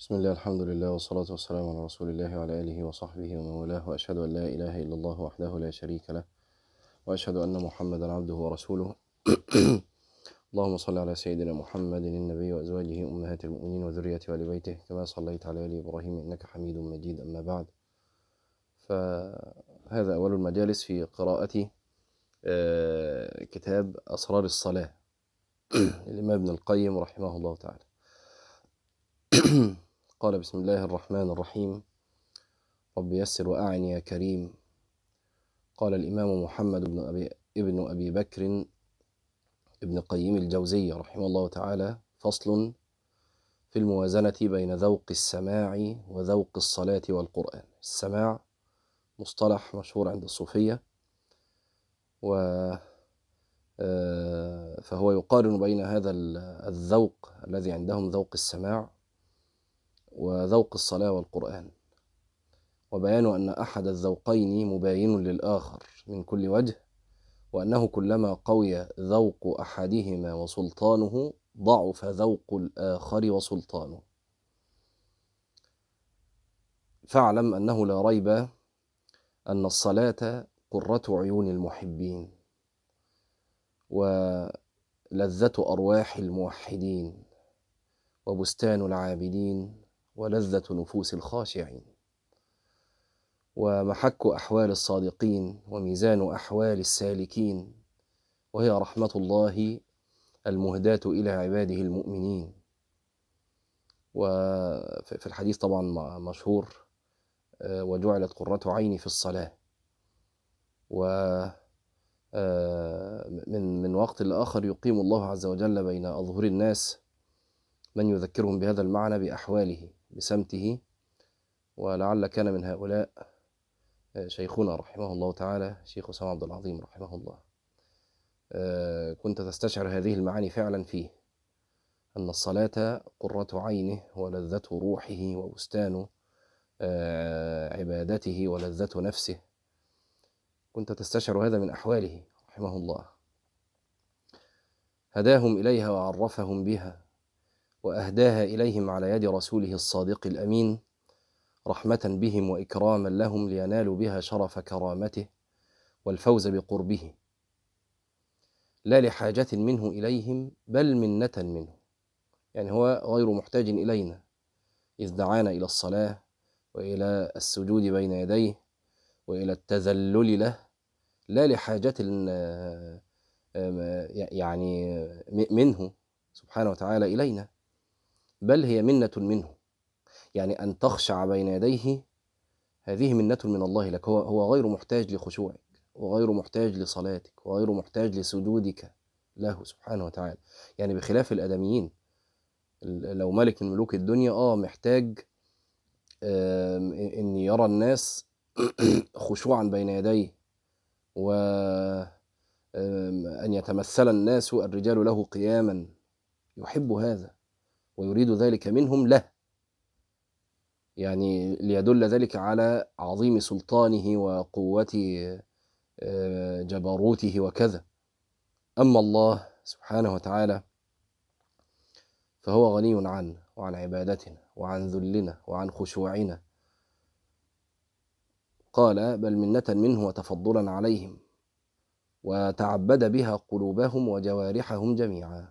بسم الله الحمد لله والصلاة والسلام على رسول الله وعلى آله وصحبه ومن والاه وأشهد أن لا إله إلا الله وحده لا شريك له وأشهد أن محمدا عبده ورسوله. اللهم صل على سيدنا محمد النبي وأزواجه أمهات المؤمنين وذريته وآل بيته كما صليت على آل إبراهيم إنك حميد مجيد أما بعد. فهذا أول المجالس في قراءة آه، كتاب أسرار الصلاة. للإمام ابن القيم رحمه الله تعالى. قال بسم الله الرحمن الرحيم. رب يسر وأعن يا كريم. قال الإمام محمد بن أبي, ابن أبي بكر ابن قيم الجوزية رحمه الله تعالى فصل في الموازنة بين ذوق السماع وذوق الصلاة والقرآن. السماع مصطلح مشهور عند الصوفية و آه، فهو يقارن بين هذا الذوق الذي عندهم ذوق السماع وذوق الصلاة والقرآن. وبيان أن أحد الذوقين مباين للآخر من كل وجه وأنه كلما قوي ذوق أحدهما وسلطانه ضعف ذوق الآخر وسلطانه. فاعلم أنه لا ريب أن الصلاة قرة عيون المحبين ولذة أرواح الموحدين وبستان العابدين ولذة نفوس الخاشعين. ومحك أحوال الصادقين وميزان أحوال السالكين وهي رحمة الله المهداة إلى عباده المؤمنين. وفي الحديث طبعا مشهور وجعلت قرة عيني في الصلاة. و من من وقت لآخر يقيم الله عز وجل بين أظهر الناس من يذكرهم بهذا المعنى بأحواله. بسمته ولعل كان من هؤلاء شيخنا رحمه الله تعالى شيخ أسامة عبد العظيم رحمه الله. كنت تستشعر هذه المعاني فعلا فيه أن الصلاة قرة عينه ولذة روحه وبستان عبادته ولذة نفسه. كنت تستشعر هذا من أحواله رحمه الله. هداهم إليها وعرفهم بها. وأهداها إليهم على يد رسوله الصادق الأمين رحمة بهم وإكراما لهم لينالوا بها شرف كرامته والفوز بقربه. لا لحاجة منه إليهم بل منة منه. يعني هو غير محتاج إلينا. إذ دعانا إلى الصلاة وإلى السجود بين يديه وإلى التذلل له. لا لحاجة يعني منه سبحانه وتعالى إلينا. بل هي منة منه. يعني أن تخشع بين يديه هذه منة من الله لك. هو, هو غير محتاج لخشوعك وغير محتاج لصلاتك وغير محتاج لسجودك له سبحانه وتعالى. يعني بخلاف الآدميين لو ملك من ملوك الدنيا آه محتاج أن يرى الناس خشوعا بين يديه وأن يتمثل الناس الرجال له قياما. يحب هذا. ويريد ذلك منهم له. يعني ليدل ذلك على عظيم سلطانه وقوة جبروته وكذا. أما الله سبحانه وتعالى فهو غني عنا وعن عبادتنا وعن ذلنا وعن خشوعنا. قال بل منة منه وتفضلا عليهم وتعبد بها قلوبهم وجوارحهم جميعا.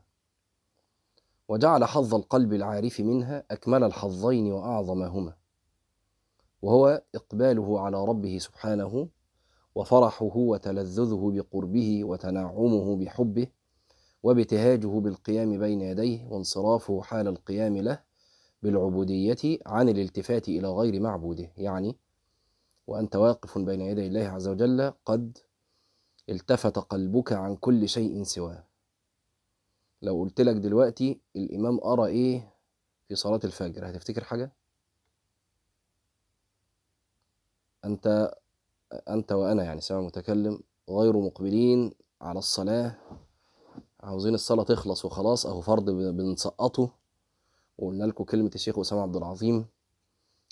وجعل حظ القلب العارف منها أكمل الحظين وأعظمهما. وهو إقباله على ربه سبحانه وفرحه وتلذذه بقربه وتنعمه بحبه وابتهاجه بالقيام بين يديه وانصرافه حال القيام له بالعبودية عن الالتفات إلى غير معبوده. يعني وأنت واقف بين يدي الله عز وجل قد التفت قلبك عن كل شيء سواه. لو قلت لك دلوقتي الإمام قرأ إيه في صلاة الفجر هتفتكر حاجة؟ أنت أنت وأنا يعني سامع متكلم غير مقبلين على الصلاة عاوزين الصلاة تخلص وخلاص أهو فرض بنسقطه وقلنا لكم كلمة الشيخ أسامة عبد العظيم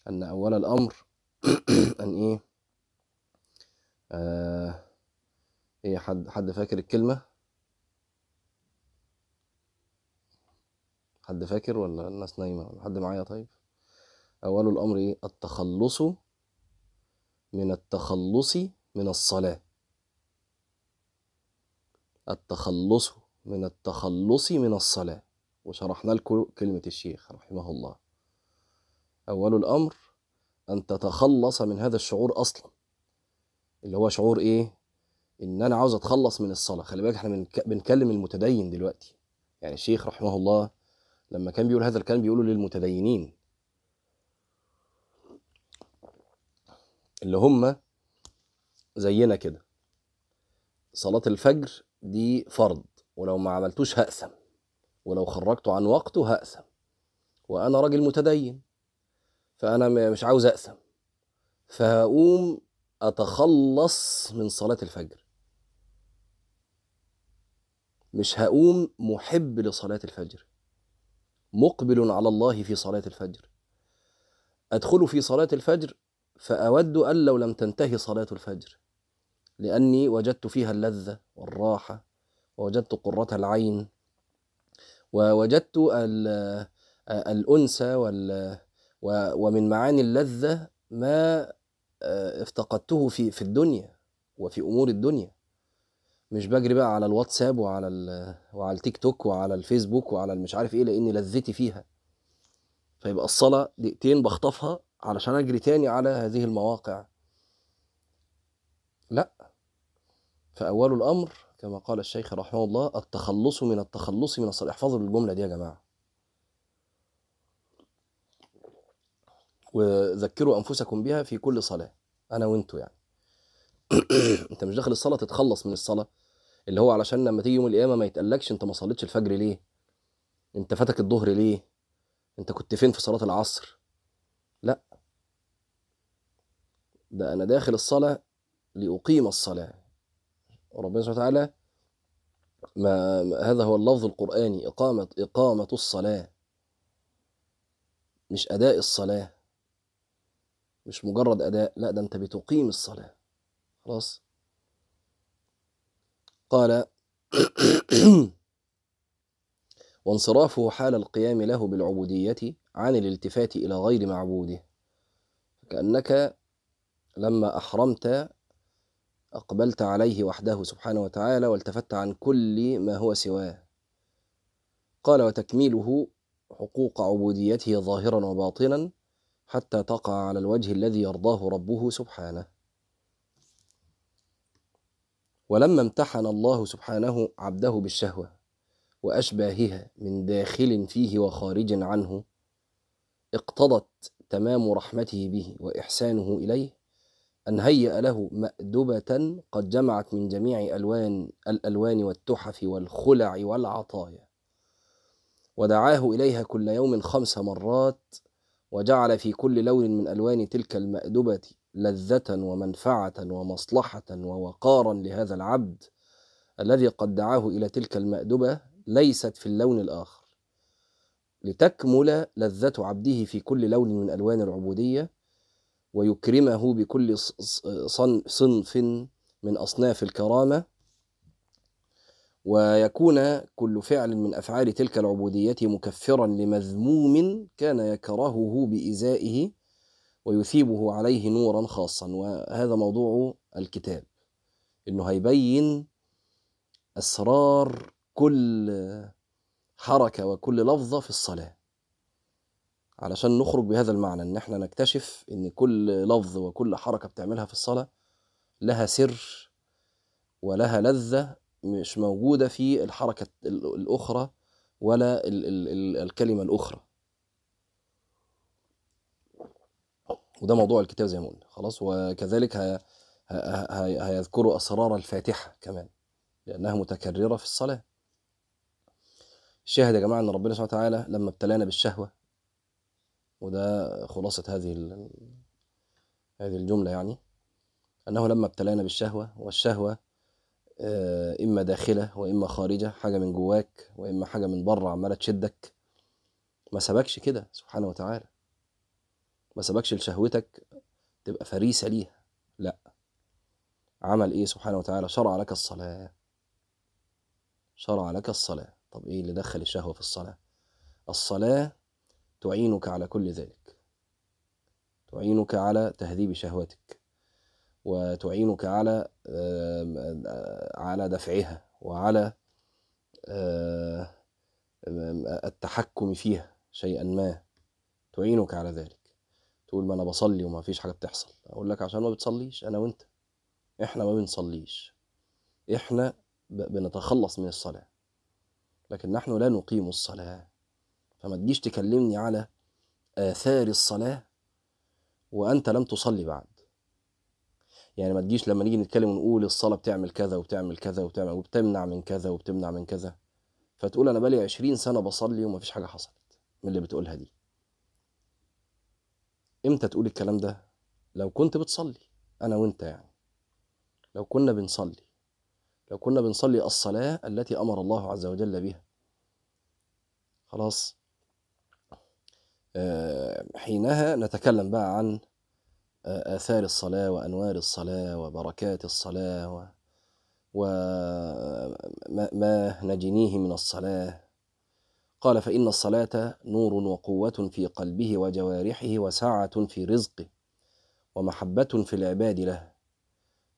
أن أول الأمر أن إيه آه إيه حد حد فاكر الكلمة؟ حد فاكر ولا الناس نايمة ولا حد معايا طيب؟ أول الأمر إيه؟ التخلص من التخلص من الصلاة. التخلص من التخلص من الصلاة. وشرحنا لكم كلمة الشيخ رحمه الله. أول الأمر أن تتخلص من هذا الشعور أصلا. اللي هو شعور إيه؟ إن أنا عاوز أتخلص من الصلاة. خلي بالك إحنا بنكلم المتدين دلوقتي. يعني الشيخ رحمه الله لما كان بيقول هذا الكلام بيقوله للمتدينين. اللي هم زينا كده. صلاة الفجر دي فرض ولو ما عملتوش هأثم. ولو خرجته عن وقته هأثم. وأنا راجل متدين فأنا مش عاوز أأثم. فهقوم أتخلص من صلاة الفجر. مش هقوم محب لصلاة الفجر. مقبل على الله في صلاة الفجر. أدخل في صلاة الفجر فأود أن لو لم تنتهي صلاة الفجر لأني وجدت فيها اللذة والراحة ووجدت قرة العين ووجدت ال- الأنس وال ومن معاني اللذة ما آه، افتقدته في في الدنيا وفي أمور الدنيا. مش بجري بقى على الواتساب وعلى ال- وعلى التيك توك وعلى الفيسبوك وعلى المش عارف إيه لأن لذتي فيها. فيبقى الصلاة دقيقتين بخطفها علشان أجري تاني على هذه المواقع. لا. فأول الأمر كما قال الشيخ رحمه الله التخلص من التخلص من الصلاة. احفظوا الجملة دي يا جماعة. وذكروا أنفسكم بها في كل صلاة. أنا وأنتوا يعني. أنت مش داخل الصلاة تتخلص من الصلاة؟ اللي هو علشان لما تيجي يوم القيامة ما يتقلكش أنت ما صليتش الفجر ليه؟ أنت فاتك الظهر ليه؟ أنت كنت فين في صلاة العصر؟ لا. ده أنا داخل الصلاة لأقيم الصلاة. وربنا سبحانه وتعالى ما هذا هو اللفظ القرآني إقامة إقامة الصلاة. مش أداء الصلاة. مش مجرد أداء لا ده أنت بتقيم الصلاة. خلاص. قال وانصرافه حال القيام له بالعبودية عن الالتفات إلى غير معبوده. كأنك لما أحرمت أقبلت عليه وحده سبحانه وتعالى والتفت عن كل ما هو سواه. قال وتكميله حقوق عبوديته ظاهرا وباطنا حتى تقع على الوجه الذي يرضاه ربه سبحانه. ولما امتحن الله سبحانه عبده بالشهوة وأشباهها من داخل فيه وخارج عنه اقتضت تمام رحمته به وإحسانه إليه أن هيأ له مأدبة قد جمعت من جميع ألوان الألوان والتحف والخلع والعطايا. ودعاه إليها كل يوم خمس مرات وجعل في كل لون من ألوان تلك المأدبة لذة ومنفعة ومصلحة ووقارا لهذا العبد الذي قد دعاه إلى تلك المأدبة ليست في اللون الآخر. لتكمل لذة عبده في كل لون من ألوان العبودية ويكرمه بكل صنف من أصناف الكرامة ويكون كل فعل من أفعال تلك العبودية مكفرا لمذموم كان يكرهه بإزائه ويثيبه عليه نورا خاصا. وهذا موضوع الكتاب إنه هيبين أسرار كل حركة وكل لفظة في الصلاة. علشان نخرج بهذا المعنى إن إحنا نكتشف إن كل لفظ وكل حركة بتعملها في الصلاة لها سر ولها لذة مش موجودة في الحركة ال- الأخرى ولا ال ال ال الكلمة الأخرى. وده موضوع الكتاب زي ما قلنا. خلاص وكذلك ه- ه- ه- هيذكروا أسرار الفاتحة كمان لأنها متكررة في الصلاة. الشاهد يا جماعة أن ربنا سبحانه وتعالى لما ابتلانا بالشهوة وده خلاصة هذه هذه الجملة يعني أنه لما ابتلانا بالشهوة والشهوة آه، إما داخلة وإما خارجة حاجة من جواك وإما حاجة من بره عمالة تشدك ما سبكش كده سبحانه وتعالى. ما سبكش لشهوتك تبقى فريسة ليها. لا. عمل إيه سبحانه وتعالى؟ شرع لك الصلاة. شرع لك الصلاة. طب إيه اللي دخل الشهوة في الصلاة؟ الصلاة تعينك على كل ذلك. تعينك على تهذيب شهوتك. وتعينك على على دفعها. وعلى آه، التحكم فيها شيئا ما. تعينك على ذلك. تقول ما أنا بصلي وما فيش حاجة بتحصل. أقول لك عشان ما بتصليش أنا وأنت. إحنا ما بنصليش. إحنا بنتخلص من الصلاة. لكن نحن لا نقيم الصلاة. فما تجيش تكلمني على آثار الصلاة وأنت لم تصلي بعد. يعني ما تجيش لما نيجي نتكلم ونقول الصلاة بتعمل كذا وبتعمل كذا وبتعمل وبتمنع من كذا وبتمنع من كذا. فتقول أنا بقالي عشرين سنة بصلي ومفيش حاجة حصلت من اللي بتقولها دي. إمتى تقول الكلام ده؟ لو كنت بتصلي أنا وأنت يعني. لو كنا بنصلي. لو كنا بنصلي الصلاة التي أمر الله عز وجل بها. خلاص. آه، حينها نتكلم بقى عن آه، آثار الصلاة وأنوار الصلاة وبركات الصلاة. وما ما نجنيه من الصلاة. قال فإن الصلاة نور وقوة في قلبه وجوارحه وسعة في رزقه ومحبة في العباد له.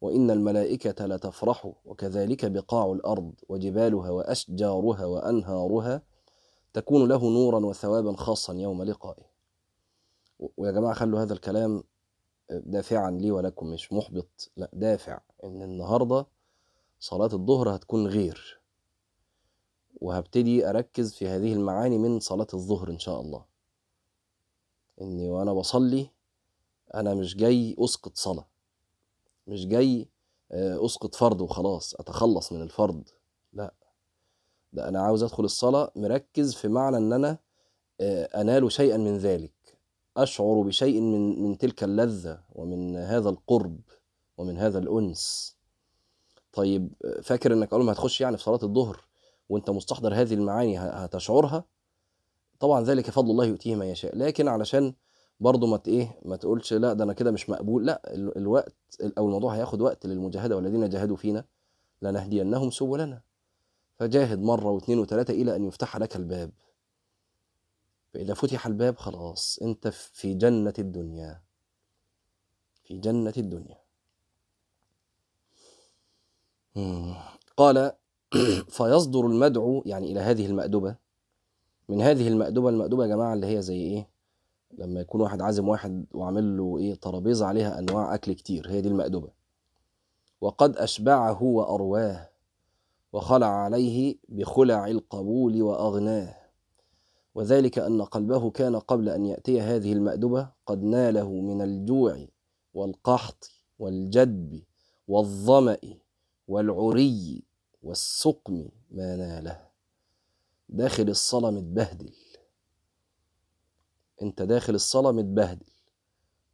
وإن الملائكة لتفرح وكذلك بقاع الأرض وجبالها وأشجارها وأنهارها تكون له نورا وثوابا خاصا يوم لقائه. ويا جماعة خلوا هذا الكلام دافعا لي ولكم مش محبط لا دافع إن النهارده صلاة الظهر هتكون غير. وهبتدي أركز في هذه المعاني من صلاة الظهر إن شاء الله. إني وأنا بصلي أنا مش جاي أسقط صلاة مش جاي آه، أسقط فرض وخلاص أتخلص من الفرض. لا ده أنا عاوز أدخل الصلاة مركز في معنى إن أنا آه، أنال شيئا من ذلك. أشعر بشيء من من تلك اللذة ومن هذا القرب ومن هذا الأنس. طيب فاكر إنك أول ما هتخش يعني في صلاة الظهر وانت مستحضر هذه المعاني هتشعرها طبعا ذلك فضل الله يؤتيه من يشاء. لكن علشان برضه ما إيه ما تقولش لا ده أنا كده مش مقبول لا ال- الوقت أو الموضوع هياخد وقت للمجاهدة والذين جاهدوا فينا لنهدينهم سبلنا. فجاهد مرة واثنين وثلاثة إلى أن يفتح لك الباب. فإذا فتح الباب خلاص أنت في جنة الدنيا. في جنة الدنيا. قال فيصدر المدعو يعني إلى هذه المأدبة. من هذه المأدبة المأدبة يا جماعة اللي هي زي إيه؟ لما يكون واحد عازم واحد وعامل له إيه؟ ترابيزة عليها أنواع أكل كتير. هي دي المأدبة. وقد أشبعه وأرواه وخلع عليه بخلع القبول وأغناه. وذلك أن قلبه كان قبل أن يأتي هذه المأدبة قد ناله من الجوع والقحط والجدب والظمأ والعري والسقم ما ناله. داخل الصلاة متبهدل. انت داخل الصلاة متبهدل.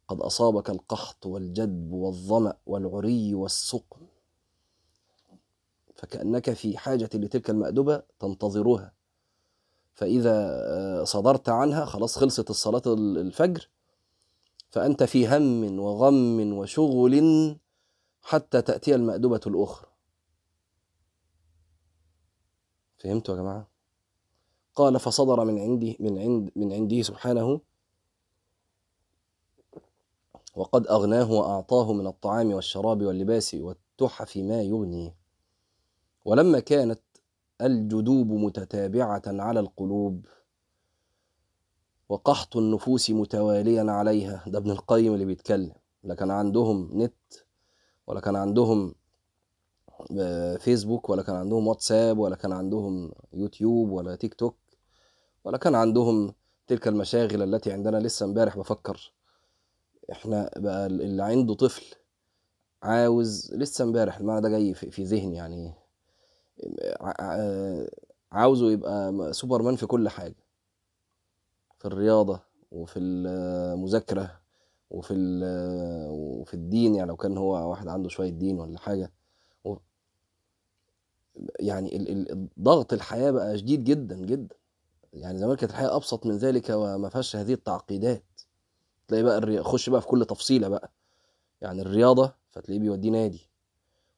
قد أصابك القحط والجدب والظمأ والعري والسقم. فكأنك في حاجة لتلك المأدبة تنتظرها. فإذا آه، صدرت عنها خلاص خلصت الصلاة ال- الفجر. فأنت في هم وغم وشغل حتى تأتي المأدبة الأخرى. فهمتوا يا جماعة؟ قال فصدر من عندي من عند من عنده سبحانه وقد أغناه وأعطاه من الطعام والشراب واللباس والتحف ما يغنيه ولما كانت الجدوب متتابعة على القلوب وقحط النفوس متواليا عليها. ده ابن القيم اللي بيتكلم. لا كان عندهم نت ولا كان عندهم فيسبوك ولا كان عندهم واتساب ولا كان عندهم يوتيوب ولا تيك توك ولا كان عندهم تلك المشاغل التي عندنا لسه امبارح. بفكر إحنا بقى اللي عنده طفل عاوز لسه امبارح المعنى ده جاي في ذهني يعني. ع- عاوزه يبقى سوبرمان في كل حاجة في الرياضة وفي المذاكرة وفي ال- وفي الدين. يعني لو كان هو واحد عنده شوية دين ولا حاجة و- يعني ضغط الحياة بقى شديد جدا جدا. يعني زمان كانت الحياة أبسط من ذلك وما فيهاش هذه التعقيدات. تلاقي بقى الري... خش بقى في كل تفصيلة بقى. يعني الرياضة فتلاقيه بيوديه نادي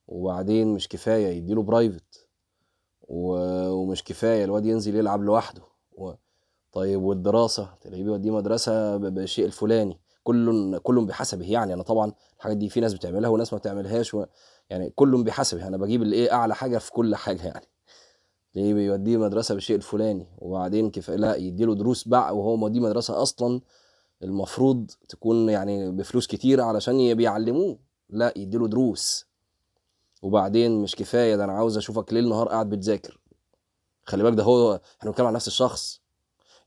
وبعدين مش كفاية يديله برايفت و... ومش كفاية الواد ينزل يلعب لوحده و... طيب والدراسة؟ تلاقيه بيوديه مدرسة ب- بالشيء الفلاني. كل كل بحسبه يعني. أنا طبعا الحاجات دي في ناس بتعملها وناس ما بتعملهاش و... يعني كل بحسبه. أنا بجيب الايه أعلى حاجة في كل حاجة يعني. ليه؟ بيوديه مدرسة بالشيء الفلاني. وبعدين كيف؟ لا يديله دروس بقى وهو موديه مدرسة أصلا المفروض تكون يعني بفلوس كتير علشان بيعلموه. لا يديله دروس. وبعدين مش كفاية ده أنا عاوز أشوفك ليل نهار قاعد بتذاكر. خلي بالك ده هو إحنا بنتكلم عن نفس الشخص.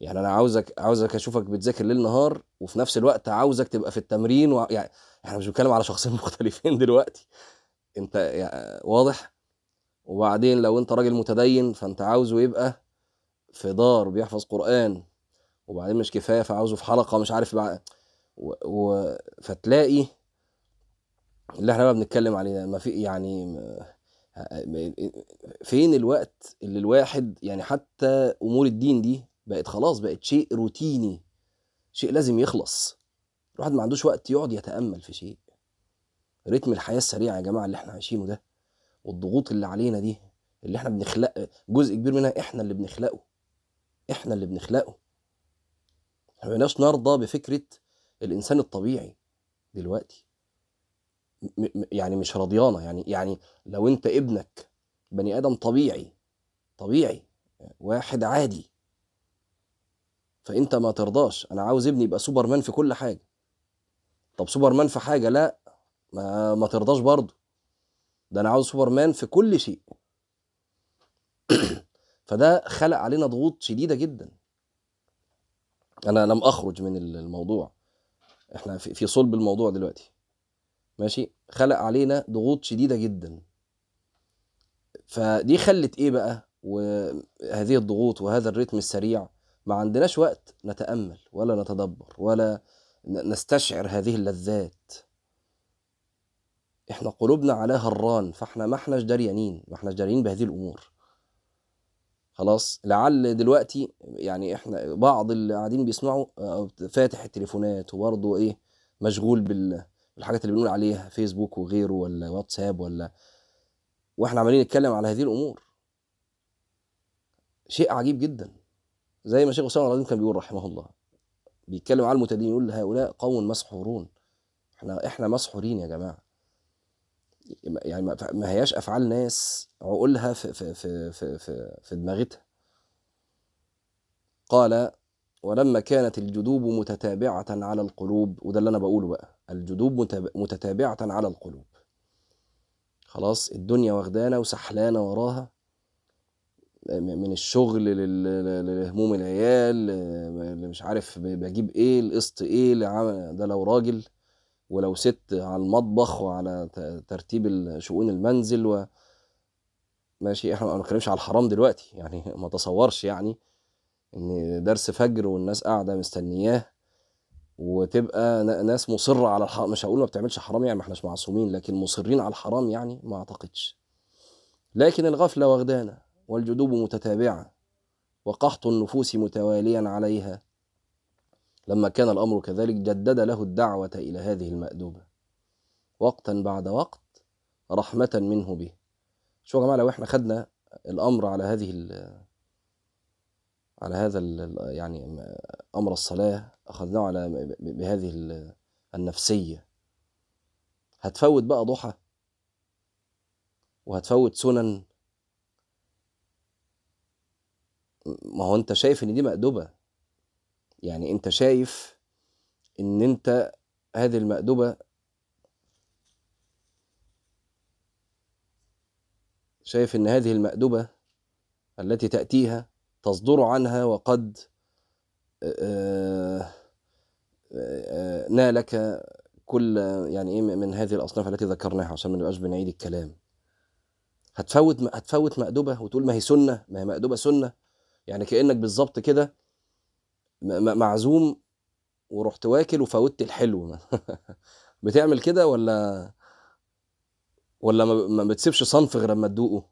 يعني أنا عاوزك عاوزك أشوفك بتذاكر ليل نهار وفي نفس الوقت عاوزك تبقى في التمرين و... يعني إحنا مش بنتكلم على شخصين مختلفين دلوقتي. أنت يعني واضح؟ وبعدين لو أنت راجل متدين فأنت عاوزه يبقى في دار بيحفظ قرآن وبعدين مش كفاية فعاوزه في حلقة مش عارف بقى و... و... فتلاقي اللي إحنا بقى بنتكلم عليه ما في يعني فين الوقت اللي الواحد يعني حتى أمور الدين دي بقت خلاص بقت شيء روتيني شيء لازم يخلص. الواحد ما عندوش وقت يقعد يتأمل في شيء. رتم الحياة السريعه يا جماعة اللي إحنا عايشينه ده والضغوط اللي علينا دي اللي إحنا بنخلق جزء كبير منها إحنا اللي بنخلقه. إحنا اللي بنخلقه. إحنا ما نرضى بفكرة الإنسان الطبيعي دلوقتي. يعني مش راضيانه يعني يعني لو انت ابنك بني آدم طبيعي طبيعي واحد عادي فأنت ما ترضاش. أنا عاوز ابني يبقى سوبرمان في كل حاجة. طب سوبرمان في حاجة؟ لا. ما, ما ترضاش برضه. ده أنا عاوز سوبرمان في كل شيء. فده خلق علينا ضغوط شديدة جدا. أنا لم أخرج من الموضوع. إحنا في صلب الموضوع دلوقتي. ماشي؟ خلق علينا ضغوط شديدة جدا. فدي خلت إيه بقى؟ وهذه الضغوط وهذا الريتم السريع ما عندناش وقت نتأمل ولا نتدبر ولا نستشعر هذه اللذات. إحنا قلوبنا على هران فإحنا ما إحناش دريانين ما إحناش دريانين بهذه الأمور. خلاص؟ لعل دلوقتي يعني إحنا بعض اللي قاعدين بيسمعوا فاتح التليفونات وبرضه إيه مشغول بال الحاجات اللي بنقول عليها فيسبوك وغيره ولا واتساب ولا. وإحنا عمالين نتكلم على هذه الأمور. شيء عجيب جدا. زي ما شيخ أسامة العظيم كان بيقول رحمه الله. بيتكلم على المتدين يقول هؤلاء قوم مسحورون. إحنا إحنا مسحورين يا جماعة. يعني ما هياش أفعال ناس عقولها في في في في في, في دماغتها. قال ولما كانت الجدوب متتابعة على القلوب وده اللي أنا بقوله بقى. الجدوب متتابعة على القلوب. خلاص الدنيا واخدانا وسحلانة وراها. من الشغل لهموم العيال اللي مش عارف بجيب إيه القسط إيه ده لو راجل ولو ست على المطبخ وعلى ترتيب شؤون المنزل و ماشي إحنا ما بنتكلمش على الحرام دلوقتي يعني ما تصورش يعني إن درس فجر والناس قاعدة مستنياه وتبقى ناس مصرة على الحرام مش هقول ما بتعملش حرام يعني ما احناش معصومين لكن مصرين على الحرام يعني ما أعتقدش. لكن الغفلة واخدانا. والجدوب متتابعة وقحط النفوس متواليا عليها. لما كان الأمر كذلك جدد له الدعوة إلى هذه المأدوبة. وقتا بعد وقت رحمة منه به. شو يا جماعة لو إحنا خدنا الأمر على هذه على هذا يعني أمر الصلاة أخذناه على بهذه النفسية. هتفوت بقى ضحى. وهتفوت سنن. ما هو انت شايف ان دي مأدبة يعني انت شايف ان انت هذه المأدبة شايف ان هذه المأدبة التي تأتيها تصدر عنها وقد نالك كل يعني إيه من هذه الأصناف التي ذكرناها عشان ما نبقاش بنعيد الكلام. هتفوت هتفوت مأدبة وتقول ما هي سنة ما هي مأدبة سنة يعني كأنك بالظبط كده معزوم ورحت واكل وفوتت الحلو. بتعمل كده ولا ولا ما بتسيبش صنف غير اما تدوقه؟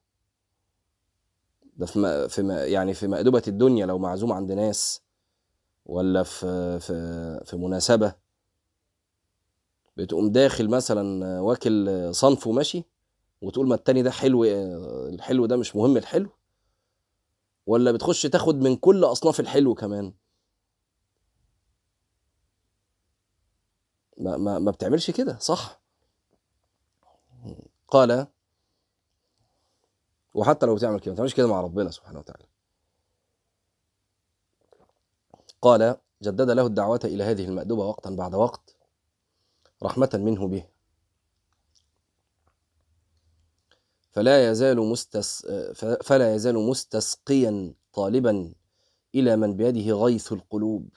ده في في يعني في مأدبة الدنيا لو معزوم عند ناس ولا في في في مناسبة. بتقوم داخل مثلا واكل صنف وماشي وتقول ما التاني ده حلو الحلو ده مش مهم الحلو ولا بتخش تاخد من كل أصناف الحلو كمان؟ ما, ما, ما بتعملش كده صح. قال وحتى لو بتعمل كده ما تعملش كده مع ربنا سبحانه وتعالى. قال جدد له الدعوة إلى هذه المأدبة وقتا بعد وقت رحمة منه به. فلا يزال مستس فلا يزال مستسقيا طالبا إلى من بيده غيث القلوب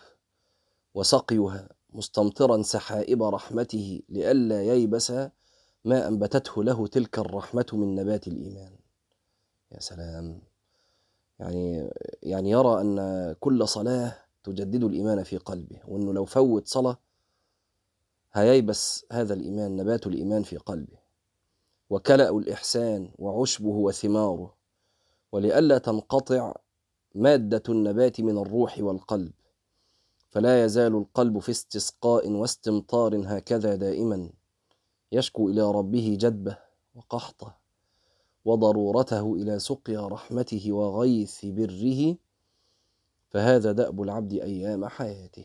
وسقيها مستمطرا سحائب رحمته لئلا ييبس ما أنبتته له تلك الرحمة من نبات الإيمان. يا سلام. يعني يعني يرى أن كل صلاة تجدد الإيمان في قلبه وأنه لو فوت صلاة هييبس هذا الإيمان نبات الإيمان في قلبه. وكلأ الإحسان وعشبه وثماره ولئلا تنقطع مادة النبات من الروح والقلب فلا يزال القلب في استسقاء واستمطار هكذا دائما يشكو إلى ربه جدبه وقحطه وضرورته إلى سقيا رحمته وغيث بره فهذا دأب العبد أيام حياته.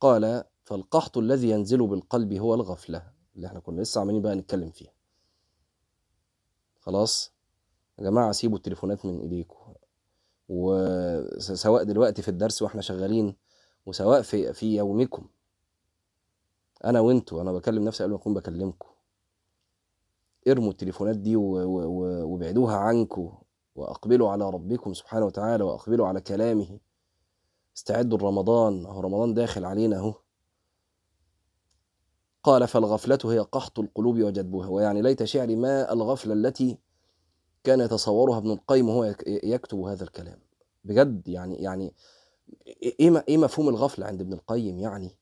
قال فالقحط الذي ينزل بالقلب هو الغفلة اللي إحنا كنا لسه عمالين بقى نتكلم فيها. خلاص؟ يا جماعة سيبوا التليفونات من إيديكم وسواء دلوقتي في الدرس وإحنا شغالين وسواء في في يومكم. أنا وأنتوا أنا بكلم نفسي قبل ما أكون بكلمكم ارموا التليفونات دي وابعدوها عنكم وأقبلوا على ربكم سبحانه وتعالى وأقبلوا على كلامه. استعدوا لرمضان. أهو رمضان داخل علينا أهو. قال فالغفلة هي قحط القلوب وجدبها. ويعني ليت شعري ما الغفلة التي كان يتصورها ابن القيم وهو يكتب هذا الكلام. بجد يعني يعني إيه إيه مفهوم الغفلة عند ابن القيم يعني؟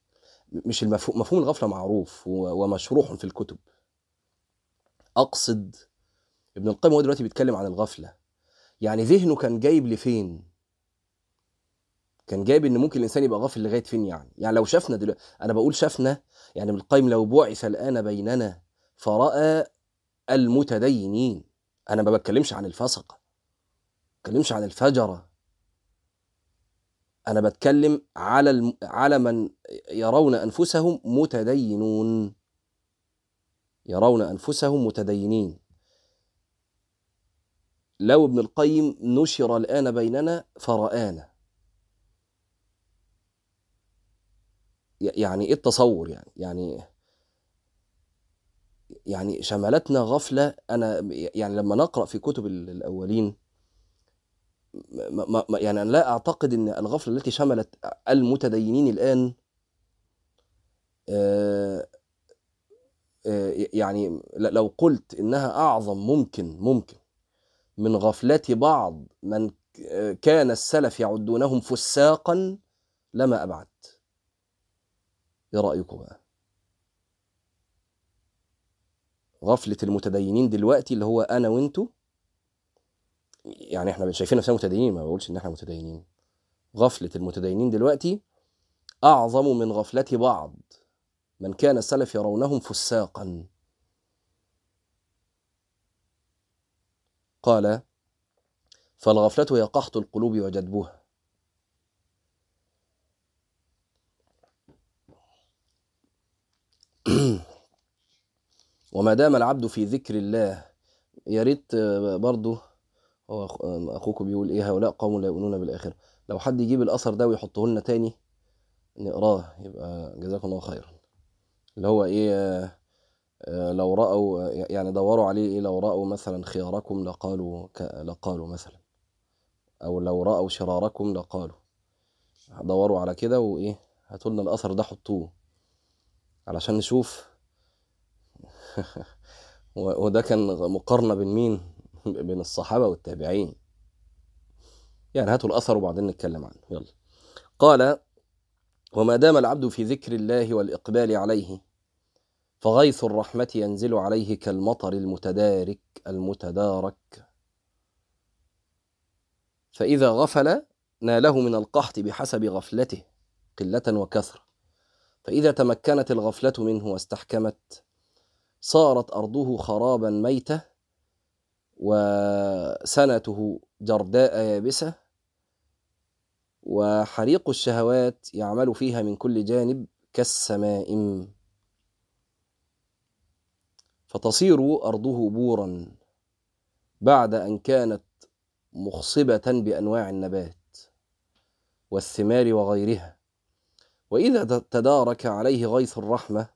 مش المفهوم مفهوم الغفلة معروف ومشروح في الكتب. أقصد ابن القيم هو دلوقتي بيتكلم عن الغفلة. يعني ذهنه كان جايب لفين؟ كان جايب إن ممكن الإنسان يبقى غافل لغاية فين يعني؟ يعني لو شافنا دلوقتي أنا بقول شافنا يعني ابن القيم لو بعث الآن بيننا فرأى المتدينين. أنا ما بتكلمش عن الفسقه ما بتكلمش عن الفجرة. أنا بتكلم على الم... على من يرون أنفسهم متدينون. يرون أنفسهم متدينين. لو ابن القيم نشر الآن بيننا فرآنا. يعني إيه التصور يعني؟ يعني يعني شملتنا غفلة. أنا يعني لما نقرأ في كتب الأولين ما ما يعني أنا لا أعتقد إن الغفلة التي شملت المتدينين الآن آه آه يعني لو قلت إنها أعظم ممكن ممكن من غفلة بعض من كان السلف يعدونهم فساقا لما أبعد. إيه رايكم بقى غفلة المتدينين دلوقتي اللي هو أنا وأنتوا يعني إحنا شايفين نفسنا متدينين ما بقولش إن إحنا متدينين. غفلة المتدينين دلوقتي أعظم من غفلة بعض من كان السلف يرونهم فساقا. قال فالغفلة هي قحط القلوب وجدبها. وما دام العبد في ذكر الله يا ريت برضه هو أخوكم بيقول إيه هؤلاء قوم لا يؤمنون بالآخرة. لو حد يجيب الأثر ده ويحطه لنا تاني نقراه يبقى جزاكم الله خيرا. اللي هو إيه لو رأوا يعني دوروا عليه إيه لو رأوا مثلا خياركم لقالوا لقالوا مثلا. أو لو رأوا شراركم لقالوا. دوروا على كده وإيه هاتوا لنا الأثر ده حطوه. علشان نشوف. وده كان مقارنة بين مين؟ بين الصحابة والتابعين. يعني هاتوا الأثر وبعدين نتكلم عنه. يلا. قال وما دام العبد في ذكر الله والإقبال عليه فغيث الرحمة ينزل عليه كالمطر المتدارك المتدارك. فإذا غفل ناله من القحط بحسب غفلته قلة وكثرة. فإذا تمكنت الغفلة منه واستحكمت صارت أرضه خرابا ميتة وسنته جرداء يابسة وحريق الشهوات يعمل فيها من كل جانب كالسمائم فتصير أرضه بورا بعد أن كانت مخصبة بأنواع النبات والثمار وغيرها. وإذا تدارك عليه غيث الرحمة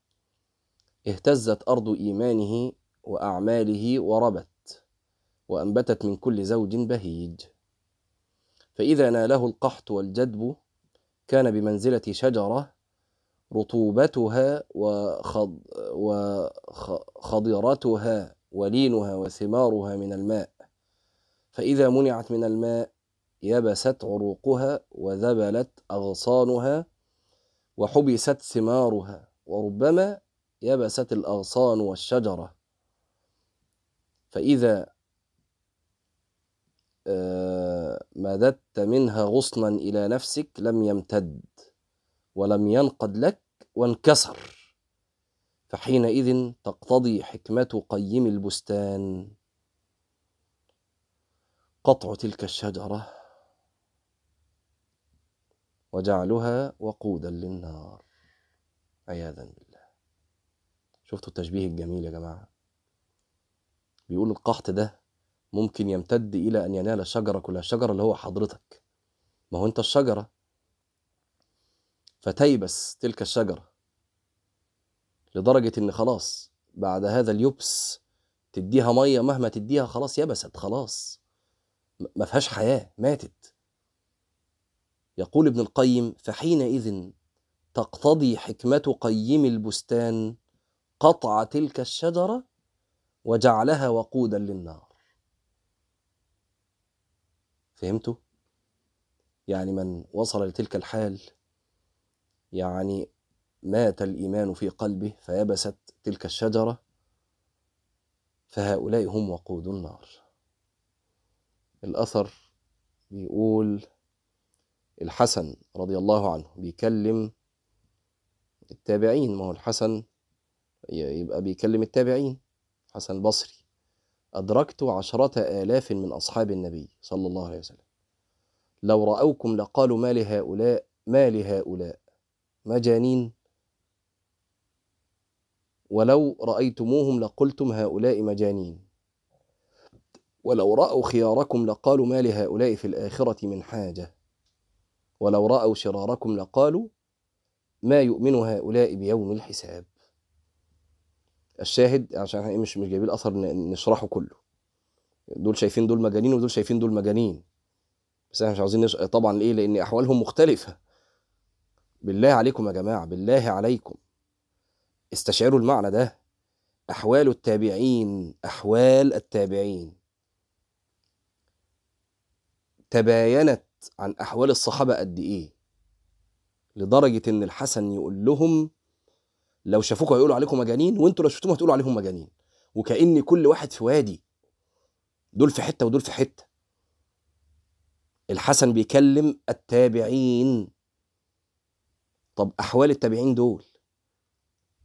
اهتزت أرض إيمانه وأعماله وربت وأنبتت من كل زوج بهيج. فإذا ناله القحط والجدب كان بمنزلة شجرة رطوبتها وخض وخضرتها ولينها وثمارها من الماء. فإذا منعت من الماء يبست عروقها وذبلت أغصانها وحبست ثمارها وربما يبست الأغصان والشجرة. فإذا آه، مددت منها غصنا إلى نفسك لم يمتد ولم ينقد لك وانكسر. فحينئذ تقتضي حكمة قيم البستان. قطع تلك الشجرة. وجعلها وقودا للنار. عياذا بالله. شفتوا التشبيه الجميل يا جماعة؟ بيقول القحط ده ممكن يمتد إلى أن ينال الشجرة كلها الشجرة اللي هو حضرتك. ما هو أنت الشجرة. فتيبس تلك الشجرة لدرجة إن خلاص بعد هذا اليبس تديها مية مهما تديها خلاص يبست خلاص. ما فيهاش حياة ماتت. يقول ابن القيم فحينئذ تقتضي حكمة قيم البستان قطع تلك الشجرة وجعلها وقودا للنار فهمتوا؟ يعني من وصل لتلك الحال يعني مات الإيمان في قلبه فيبست تلك الشجرة فهؤلاء هم وقود النار الأثر بيقول الحسن رضي الله عنه بيكلم التابعين. ما هو الحسن يبقى بيكلم التابعين. حسن البصري أدركت عشرة آلاف من أصحاب النبي صلى الله عليه وسلم. لو رأوكم لقالوا ما لهؤلاء ما لهؤلاء؟ مجانين. ولو رأيتموهم لقلتم هؤلاء مجانين. ولو رأوا خياركم لقالوا ما لهؤلاء في الآخرة من حاجة. ولو رأوا شراركم لقالوا ما يؤمن هؤلاء بيوم الحساب. الشاهد عشان إحنا مش مش جايبين الأثر نشرحه كله. دول شايفين دول مجانين ودول شايفين دول مجانين. بس إحنا مش عاوزين نش... طبعا ليه؟ لأن أحوالهم مختلفة. بالله عليكم يا جماعة بالله عليكم. استشعروا المعنى ده. أحوال التابعين أحوال التابعين. تباينت عن أحوال الصحابة قد إيه؟ لدرجة إن الحسن يقول لهم لو شافوكوا هيقولوا عليكم مجانين وأنتوا لو شفتوهم هتقولوا عليهم مجانين. وكأن كل واحد في وادي دول في حتة ودول في حتة. الحسن بيكلم التابعين. طب أحوال التابعين دول؟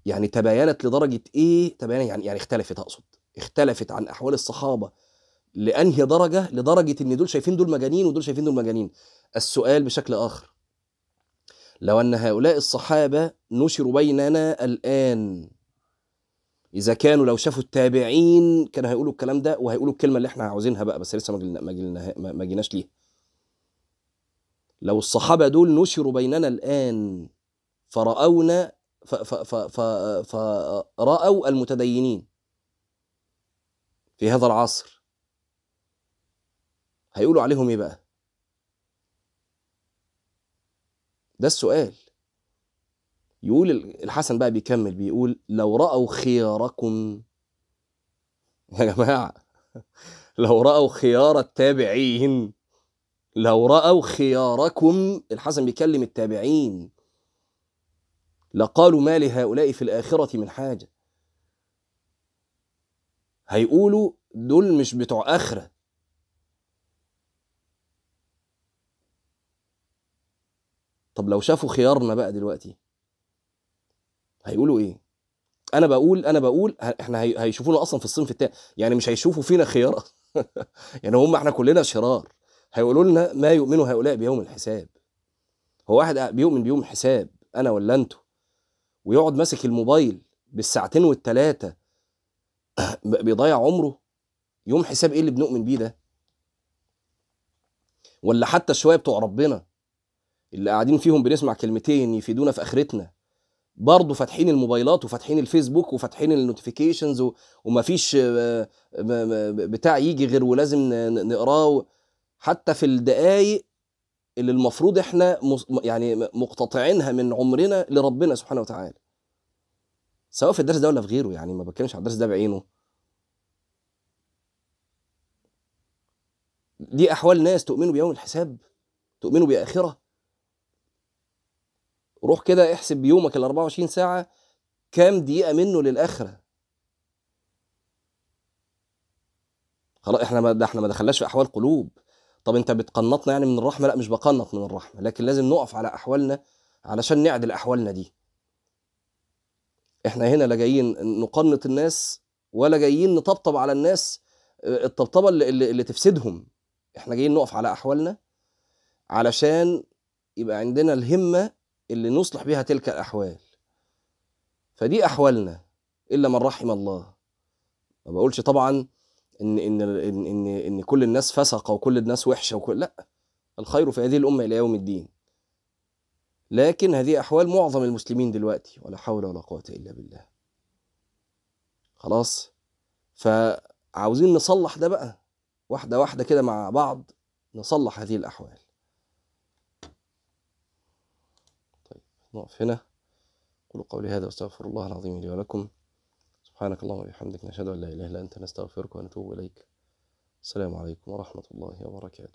يعني تباينت لدرجة إيه؟ تباين يعني يعني اختلفت أقصد. اختلفت عن أحوال الصحابة. لأنهي درجة؟ لدرجة إن دول شايفين دول مجانين ودول شايفين دول مجانين. السؤال بشكل آخر. لو أن هؤلاء الصحابة نشروا بيننا الآن إذا كانوا لو شافوا التابعين كانوا هيقولوا الكلام ده وهيقولوا الكلمة اللي إحنا عاوزينها بقى بس لسه ما جيناش ليها. لو الصحابة دول نشروا بيننا الآن فرأونا فرأوا المتدينين في هذا العصر. هيقولوا عليهم إيه بقى؟ ده السؤال. يقول الحسن بقى بيكمل بيقول لو رأوا خياركم يا جماعة لو رأوا خيار التابعين لو رأوا خياركم الحسن بيكلم التابعين. لقالوا ما لهؤلاء في الآخرة من حاجة. هيقولوا دول مش بتوع آخرة. طب لو شافوا خيارنا بقى دلوقتي هيقولوا إيه؟ أنا بقول أنا بقول إحنا هيشوفونا أصلا في الصنف التاني يعني مش هيشوفوا فينا خيار يعني هم إحنا كلنا شرار. هيقولوا لنا ما يؤمن هؤلاء بيوم الحساب. هو واحد بيؤمن بيوم الحساب أنا ولا أنتوا؟ ويقعد ماسك الموبايل بالساعتين والتلاتة بيضيع عمره؟ يوم حساب إيه اللي بنؤمن بيه ده؟ ولا حتى شوية بتوع ربنا؟ اللي قاعدين فيهم بنسمع كلمتين يفيدونا في آخرتنا. برضه فاتحين الموبايلات وفاتحين الفيسبوك وفاتحين النوتيفيكيشنز ومفيش آه، بتاع يجي غير ولازم نقراه. حتى في الدقايق اللي المفروض إحنا يعني مقتطعينها من عمرنا لربنا سبحانه وتعالى. سواء في الدرس ده ولا في غيره يعني ما بتكلمش على الدرس ده بعينه. دي أحوال ناس تؤمنوا بيوم الحساب تؤمنوا بآخرة. روح كده احسب بيومك ال 24 ساعة كام دقيقة منه للآخرة؟ خلاص إحنا ما ده إحنا ما دخلناش في أحوال قلوب. طب أنت بتقنطنا يعني من الرحمة؟ لأ مش بقنط من الرحمة لكن لازم نقف على أحوالنا علشان نعدل أحوالنا دي. إحنا هنا لا جايين نقنط الناس ولا جايين نطبطب على الناس آه، الطبطبة اللي, اللي تفسدهم. إحنا جايين نقف على أحوالنا علشان يبقى عندنا الهمة اللي نصلح بها تلك الأحوال. فدي أحوالنا إلا من رحم الله. ما بقولش طبعا إن إن إن إن, إن كل الناس فسقة وكل الناس وحشة وكل لأ الخير في هذه الأمة إلى يوم الدين. لكن هذه أحوال معظم المسلمين دلوقتي ولا حول ولا قوة إلا بالله. خلاص؟ فعاوزين نصلح ده بقى واحدة واحدة كده مع بعض نصلح هذه الأحوال طيب نقف هنا قولوا قولي هذا واستغفر الله العظيم لي ولكم. سبحانك اللهم وبحمدك نشهد أن لا إله إلا أنت نستغفرك ونتوب إليك. السلام عليكم ورحمة الله وبركاته.